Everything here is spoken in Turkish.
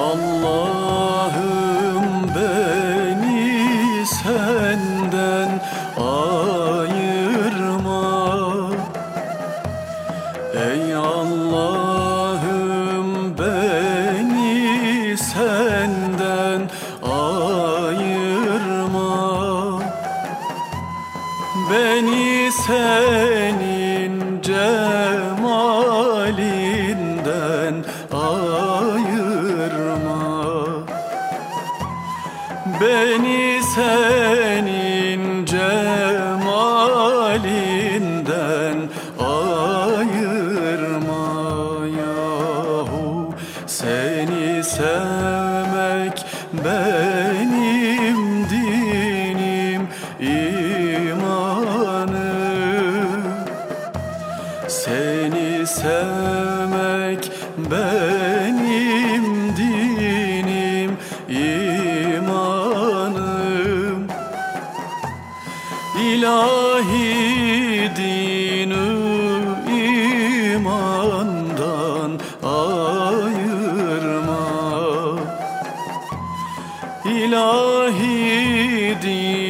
Allah'ım beni senden ayırma. Ey Allah'ım beni senden ayırma. Beni senin cemalinden ayırma Beni senin cemalinden ayırma yahu. Seni sevmek benim dinim imanım Seni sevmek benim dinim imanım İlahi dinu imandan ayırma. İlahi din